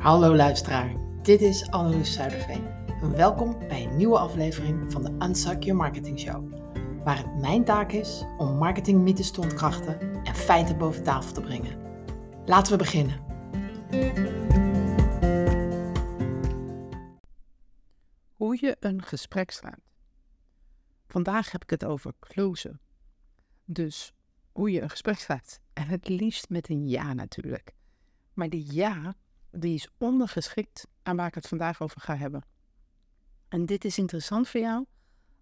Hallo luisteraar, dit is Anneloes Zuiderveen. Welkom bij een nieuwe aflevering van de Unsuck Your Marketing Show. Waar het mijn taak is om marketingmythes te ontkrachten en feiten boven tafel te brengen. Laten we beginnen. Hoe je een gesprek slaat. Vandaag heb ik het over closen. Dus hoe je een gesprek slaat. En het liefst met een ja natuurlijk. Maar die ja, die is ondergeschikt aan waar ik het vandaag over ga hebben. En dit is interessant voor jou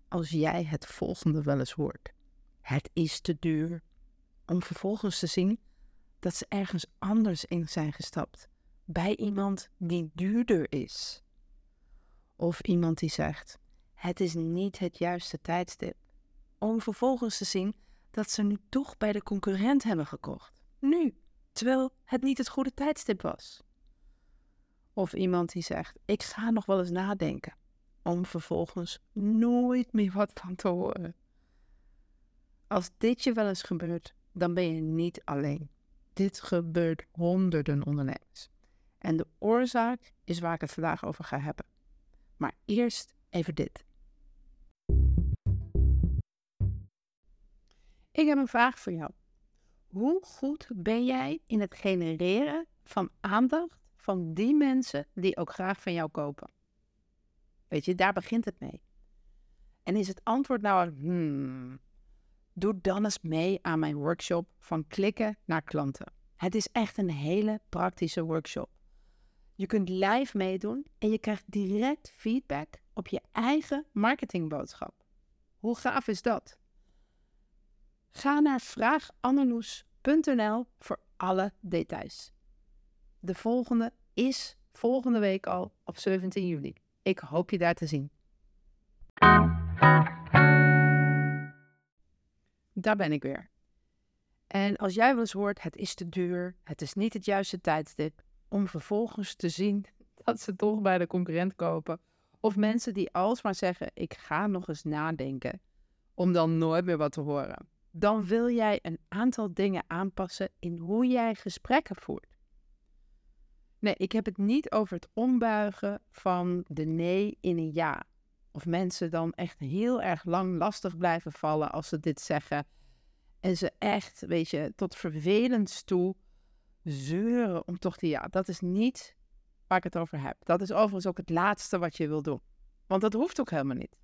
als jij het volgende wel eens hoort. Het is te duur. Om vervolgens te zien dat ze ergens anders in zijn gestapt. Bij iemand die duurder is. Of iemand die zegt: Het is niet het juiste tijdstip. Om vervolgens te zien dat ze nu toch bij de concurrent hebben gekocht. Nu, terwijl het niet het goede tijdstip was. Of iemand die zegt: Ik ga nog wel eens nadenken. Om vervolgens nooit meer wat van te horen. Als dit je wel eens gebeurt, dan ben je niet alleen. Dit gebeurt honderden ondernemers. En de oorzaak is waar ik het vandaag over ga hebben. Maar eerst even dit. Ik heb een vraag voor jou. Hoe goed ben jij in het genereren van aandacht van die mensen die ook graag van jou kopen? Weet je, daar begint het mee. En is het antwoord nou, hmm, doe dan eens mee aan mijn workshop van klikken naar klanten. Het is echt een hele praktische workshop. Je kunt live meedoen en je krijgt direct feedback op je eigen marketingboodschap. Hoe gaaf is dat? Ga naar vraaganneloes.nl voor alle details. De volgende is volgende week al op 17 juli. Ik hoop je daar te zien. Daar ben ik weer. En als jij wel eens hoort, het is te duur, het is niet het juiste tijdstip, om vervolgens te zien dat ze toch bij de concurrent kopen. Of mensen die alsmaar zeggen, ik ga nog eens nadenken, om dan nooit meer wat te horen. Dan wil jij een aantal dingen aanpassen in hoe jij gesprekken voert. Nee, ik heb het niet over het ombuigen van de nee in een ja. Of mensen dan echt heel erg lang lastig blijven vallen als ze dit zeggen. En ze echt, weet je, tot vervelend toe zeuren om toch die ja. Dat is niet waar ik het over heb. Dat is overigens ook het laatste wat je wil doen. Want dat hoeft ook helemaal niet.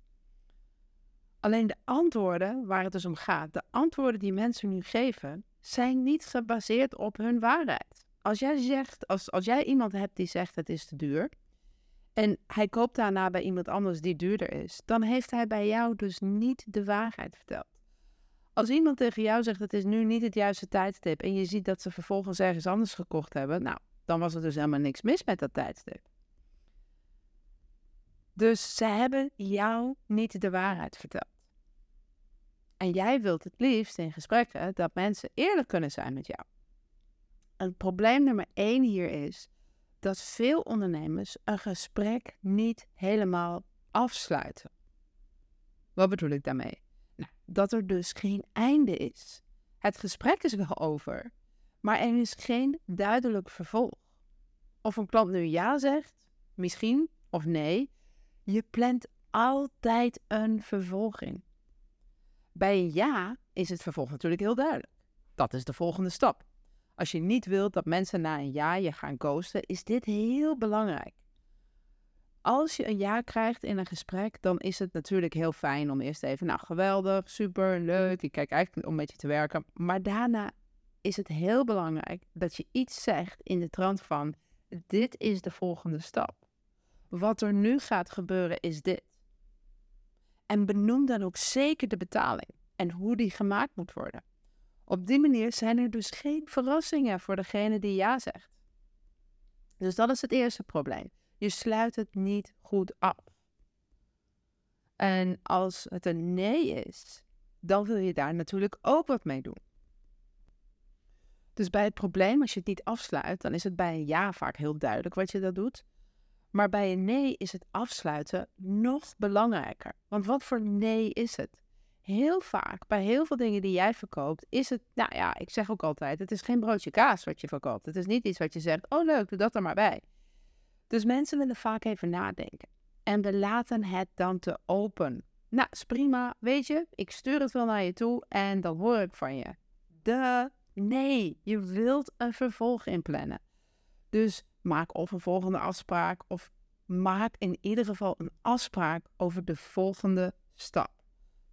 Alleen de antwoorden waar het dus om gaat, de antwoorden die mensen nu geven, zijn niet gebaseerd op hun waarheid als jij zegt, als, als jij iemand hebt die zegt het is te duur. En hij koopt daarna bij iemand anders die duurder is. Dan heeft hij bij jou dus niet de waarheid verteld. Als iemand tegen jou zegt het is nu niet het juiste tijdstip. En je ziet dat ze vervolgens ergens anders gekocht hebben. Nou, dan was er dus helemaal niks mis met dat tijdstip. Dus ze hebben jou niet de waarheid verteld. En jij wilt het liefst in gesprekken dat mensen eerlijk kunnen zijn met jou. En probleem nummer één hier is dat veel ondernemers een gesprek niet helemaal afsluiten. Wat bedoel ik daarmee? Nou, dat er dus geen einde is. Het gesprek is wel over, maar er is geen duidelijk vervolg. Of een klant nu ja zegt, misschien of nee, je plant altijd een vervolging. Bij een ja is het vervolg natuurlijk heel duidelijk. Dat is de volgende stap. Als je niet wilt dat mensen na een jaar je gaan ghosten, is dit heel belangrijk. Als je een ja krijgt in een gesprek, dan is het natuurlijk heel fijn om eerst even, nou geweldig, super, leuk, ik kijk eigenlijk om met je te werken. Maar daarna is het heel belangrijk dat je iets zegt in de trant van, dit is de volgende stap. Wat er nu gaat gebeuren is dit. En benoem dan ook zeker de betaling en hoe die gemaakt moet worden. Op die manier zijn er dus geen verrassingen voor degene die ja zegt. Dus dat is het eerste probleem. Je sluit het niet goed af. En als het een nee is, dan wil je daar natuurlijk ook wat mee doen. Dus bij het probleem, als je het niet afsluit, dan is het bij een ja vaak heel duidelijk wat je dat doet. Maar bij een nee is het afsluiten nog belangrijker. Want wat voor nee is het? Heel vaak bij heel veel dingen die jij verkoopt, is het, nou ja, ik zeg ook altijd, het is geen broodje kaas wat je verkoopt. Het is niet iets wat je zegt, oh leuk, doe dat er maar bij. Dus mensen willen vaak even nadenken. En we laten het dan te open. Nou, is prima. Weet je, ik stuur het wel naar je toe en dan hoor ik van je. De nee, je wilt een vervolg inplannen. Dus maak of een volgende afspraak of maak in ieder geval een afspraak over de volgende stap.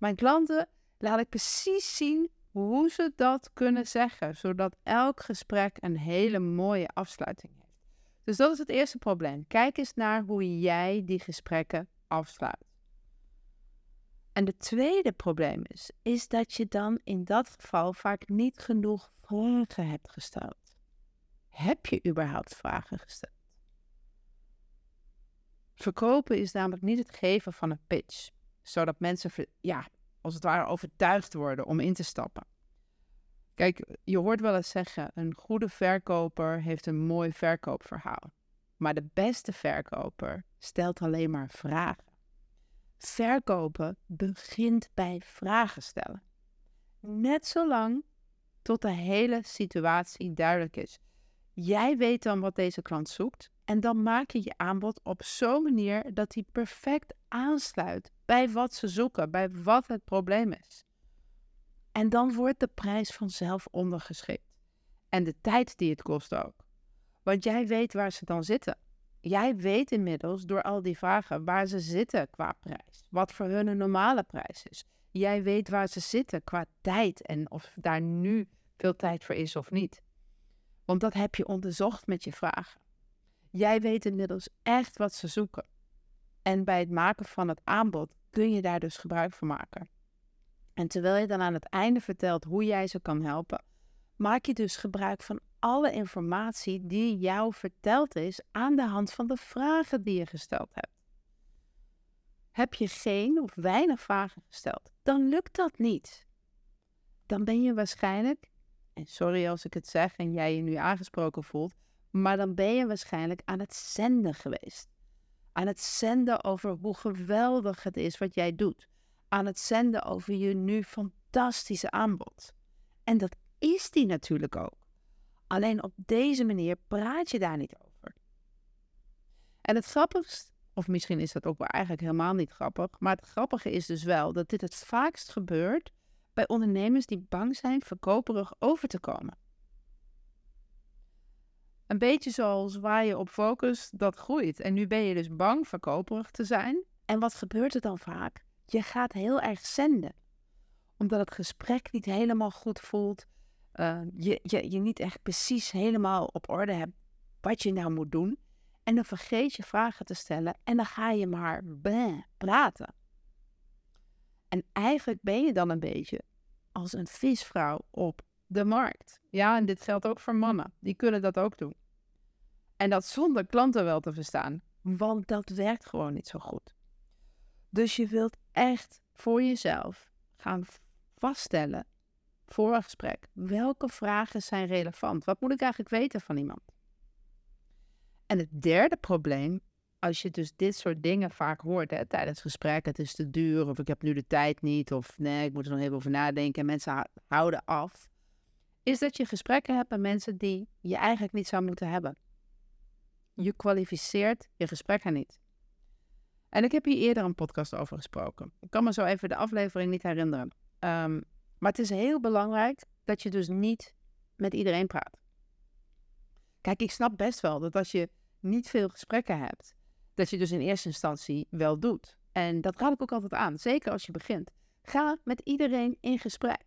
Mijn klanten laat ik precies zien hoe ze dat kunnen zeggen, zodat elk gesprek een hele mooie afsluiting heeft. Dus dat is het eerste probleem. Kijk eens naar hoe jij die gesprekken afsluit. En het tweede probleem is, is dat je dan in dat geval vaak niet genoeg vragen hebt gesteld. Heb je überhaupt vragen gesteld? Verkopen is namelijk niet het geven van een pitch, zodat mensen ja, als het ware overtuigd worden om in te stappen. Kijk, je hoort wel eens zeggen: een goede verkoper heeft een mooi verkoopverhaal. Maar de beste verkoper stelt alleen maar vragen. Verkopen begint bij vragen stellen. Net zolang tot de hele situatie duidelijk is. Jij weet dan wat deze klant zoekt en dan maak je je aanbod op zo'n manier dat die perfect aansluit bij wat ze zoeken, bij wat het probleem is. En dan wordt de prijs vanzelf ondergeschikt. En de tijd die het kost ook. Want jij weet waar ze dan zitten. Jij weet inmiddels door al die vragen waar ze zitten qua prijs. Wat voor hun een normale prijs is. Jij weet waar ze zitten qua tijd en of daar nu veel tijd voor is of niet. Want dat heb je onderzocht met je vragen. Jij weet inmiddels echt wat ze zoeken. En bij het maken van het aanbod kun je daar dus gebruik van maken. En terwijl je dan aan het einde vertelt hoe jij ze kan helpen, maak je dus gebruik van alle informatie die jou verteld is aan de hand van de vragen die je gesteld hebt. Heb je geen of weinig vragen gesteld, dan lukt dat niet. Dan ben je waarschijnlijk, en sorry als ik het zeg en jij je nu aangesproken voelt, maar dan ben je waarschijnlijk aan het zenden geweest. Aan het zenden over hoe geweldig het is wat jij doet. Aan het zenden over je nu fantastische aanbod. En dat is die natuurlijk ook. Alleen op deze manier praat je daar niet over. En het grappigste, of misschien is dat ook wel eigenlijk helemaal niet grappig, maar het grappige is dus wel dat dit het vaakst gebeurt bij ondernemers die bang zijn verkoperig over te komen. Een beetje zoals waar je op focust, dat groeit. En nu ben je dus bang verkoperig te zijn. En wat gebeurt er dan vaak? Je gaat heel erg zenden. Omdat het gesprek niet helemaal goed voelt. Uh, je, je, je niet echt precies helemaal op orde hebt wat je nou moet doen. En dan vergeet je vragen te stellen en dan ga je maar praten. En eigenlijk ben je dan een beetje als een visvrouw op de markt. Ja, en dit geldt ook voor mannen. Die kunnen dat ook doen. En dat zonder klanten wel te verstaan, want dat werkt gewoon niet zo goed. Dus je wilt echt voor jezelf gaan vaststellen voor een gesprek welke vragen zijn relevant. Wat moet ik eigenlijk weten van iemand? En het derde probleem, als je dus dit soort dingen vaak hoort hè, tijdens gesprek, het is te duur of ik heb nu de tijd niet of nee, ik moet er nog even over nadenken en mensen houden af, is dat je gesprekken hebt met mensen die je eigenlijk niet zou moeten hebben. Je kwalificeert je gesprekken niet. En ik heb hier eerder een podcast over gesproken. Ik kan me zo even de aflevering niet herinneren. Um, maar het is heel belangrijk dat je dus niet met iedereen praat. Kijk, ik snap best wel dat als je niet veel gesprekken hebt, dat je dus in eerste instantie wel doet. En dat raad ik ook altijd aan, zeker als je begint. Ga met iedereen in gesprek.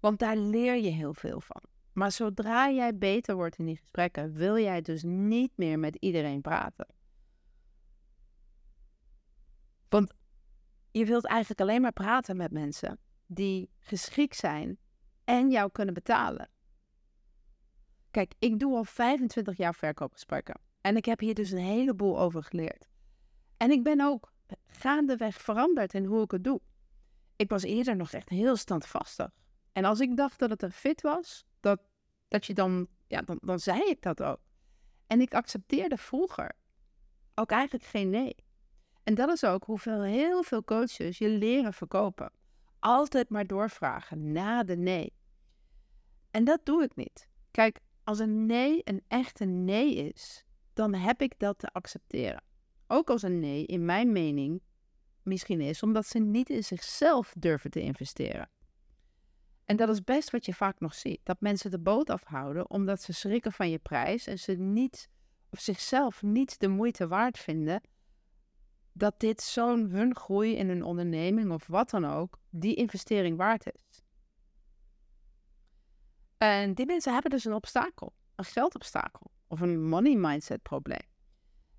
Want daar leer je heel veel van. Maar zodra jij beter wordt in die gesprekken, wil jij dus niet meer met iedereen praten. Want je wilt eigenlijk alleen maar praten met mensen die geschikt zijn en jou kunnen betalen. Kijk, ik doe al 25 jaar verkoopgesprekken. En ik heb hier dus een heleboel over geleerd. En ik ben ook gaandeweg veranderd in hoe ik het doe. Ik was eerder nog echt heel standvastig. En als ik dacht dat het een fit was, dat, dat je dan, ja, dan, dan zei ik dat ook. En ik accepteerde vroeger ook eigenlijk geen nee. En dat is ook hoeveel heel veel coaches je leren verkopen. Altijd maar doorvragen na de nee. En dat doe ik niet. Kijk, als een nee een echte nee is, dan heb ik dat te accepteren. Ook als een nee, in mijn mening, misschien is omdat ze niet in zichzelf durven te investeren. En dat is best wat je vaak nog ziet. Dat mensen de boot afhouden omdat ze schrikken van je prijs en ze niet, of zichzelf niet de moeite waard vinden dat dit zo'n hun groei in hun onderneming of wat dan ook, die investering waard is. En die mensen hebben dus een obstakel, een geldobstakel of een money mindset probleem.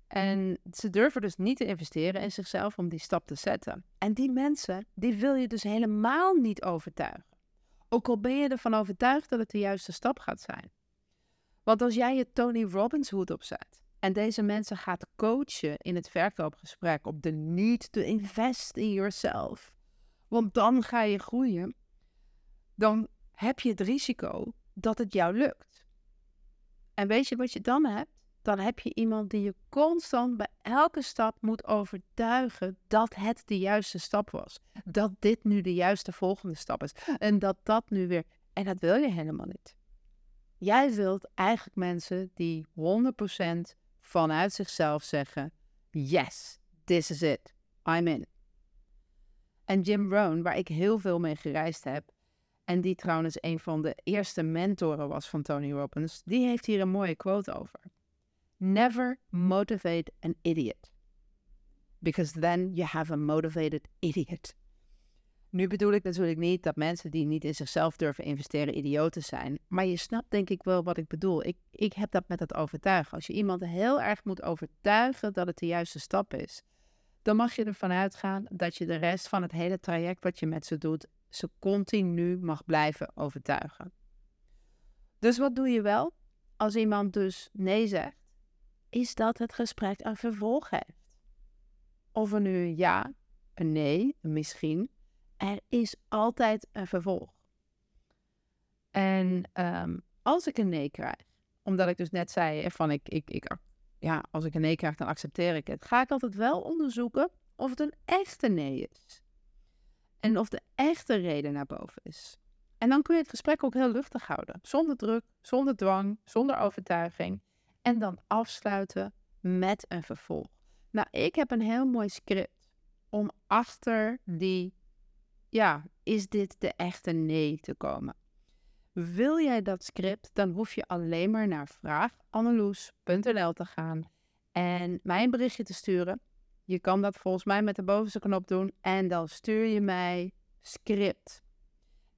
En ze durven dus niet te investeren in zichzelf om die stap te zetten. En die mensen, die wil je dus helemaal niet overtuigen. Ook al ben je ervan overtuigd dat het de juiste stap gaat zijn. Want als jij je Tony Robbins hoed opzet en deze mensen gaat coachen in het verkoopgesprek op de need to invest in yourself, want dan ga je groeien, dan heb je het risico dat het jou lukt. En weet je wat je dan hebt? Dan heb je iemand die je constant bij elke stap moet overtuigen dat het de juiste stap was. Dat dit nu de juiste volgende stap is. En dat dat nu weer. En dat wil je helemaal niet. Jij wilt eigenlijk mensen die 100% vanuit zichzelf zeggen: Yes, this is it. I'm in. En Jim Rohn, waar ik heel veel mee gereisd heb, en die trouwens een van de eerste mentoren was van Tony Robbins, die heeft hier een mooie quote over. Never motivate an idiot. Because then you have a motivated idiot. Nu bedoel ik natuurlijk niet dat mensen die niet in zichzelf durven investeren idioten zijn. Maar je snapt denk ik wel wat ik bedoel. Ik, ik heb dat met het overtuigen. Als je iemand heel erg moet overtuigen dat het de juiste stap is, dan mag je ervan uitgaan dat je de rest van het hele traject wat je met ze doet, ze continu mag blijven overtuigen. Dus wat doe je wel? Als iemand dus nee zegt, is dat het gesprek een vervolg heeft. Of er nu een ja, een nee, een misschien, er is altijd een vervolg. En ehm, als ik een nee krijg, omdat ik dus net zei van ik, ik, ik, ja, als ik een nee krijg, dan accepteer ik het. Ga ik altijd wel onderzoeken of het een echte nee is. En of de echte reden naar boven is. En dan kun je het gesprek ook heel luchtig houden. Zonder druk, zonder dwang, zonder overtuiging. En dan afsluiten met een vervolg. Nou, ik heb een heel mooi script om achter die, ja, is dit de echte nee te komen. Wil jij dat script, dan hoef je alleen maar naar vraaganneloes.nl te gaan en mij een berichtje te sturen. Je kan dat volgens mij met de bovenste knop doen en dan stuur je mij script.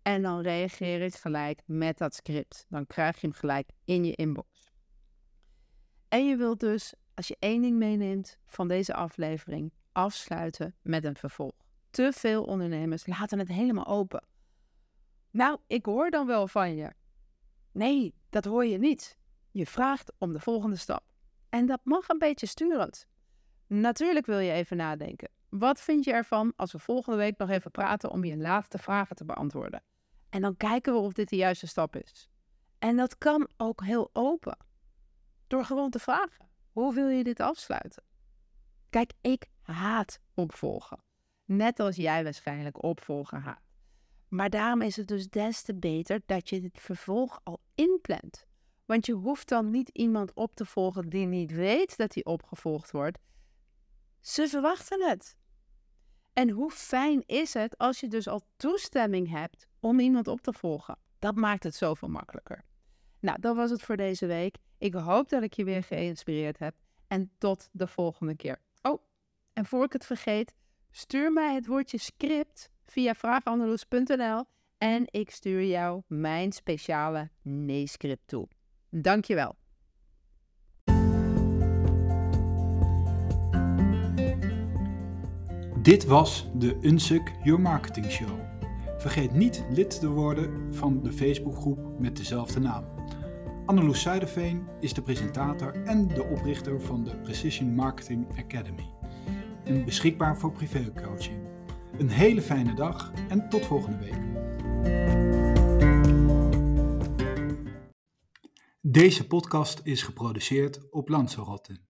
En dan reageer ik gelijk met dat script. Dan krijg je hem gelijk in je inbox. En je wilt dus, als je één ding meeneemt van deze aflevering, afsluiten met een vervolg. Te veel ondernemers laten het helemaal open. Nou, ik hoor dan wel van je. Nee, dat hoor je niet. Je vraagt om de volgende stap. En dat mag een beetje sturend. Natuurlijk wil je even nadenken. Wat vind je ervan als we volgende week nog even praten om je laatste vragen te beantwoorden? En dan kijken we of dit de juiste stap is. En dat kan ook heel open. Door gewoon te vragen: hoe wil je dit afsluiten? Kijk, ik haat opvolgen. Net als jij waarschijnlijk opvolgen haat. Maar daarom is het dus des te beter dat je dit vervolg al inplant. Want je hoeft dan niet iemand op te volgen die niet weet dat hij opgevolgd wordt. Ze verwachten het. En hoe fijn is het als je dus al toestemming hebt om iemand op te volgen? Dat maakt het zoveel makkelijker. Nou, dat was het voor deze week. Ik hoop dat ik je weer geïnspireerd heb. En tot de volgende keer. Oh, en voor ik het vergeet, stuur mij het woordje script via vraagandeloes.nl en ik stuur jou mijn speciale nee-script toe. Dankjewel. Dit was de Unsuk Your Marketing Show. Vergeet niet lid te worden van de Facebookgroep met dezelfde naam. Anneloes Zuiderveen is de presentator en de oprichter van de Precision Marketing Academy. En beschikbaar voor privécoaching. Een hele fijne dag en tot volgende week. Deze podcast is geproduceerd op Lanzarote.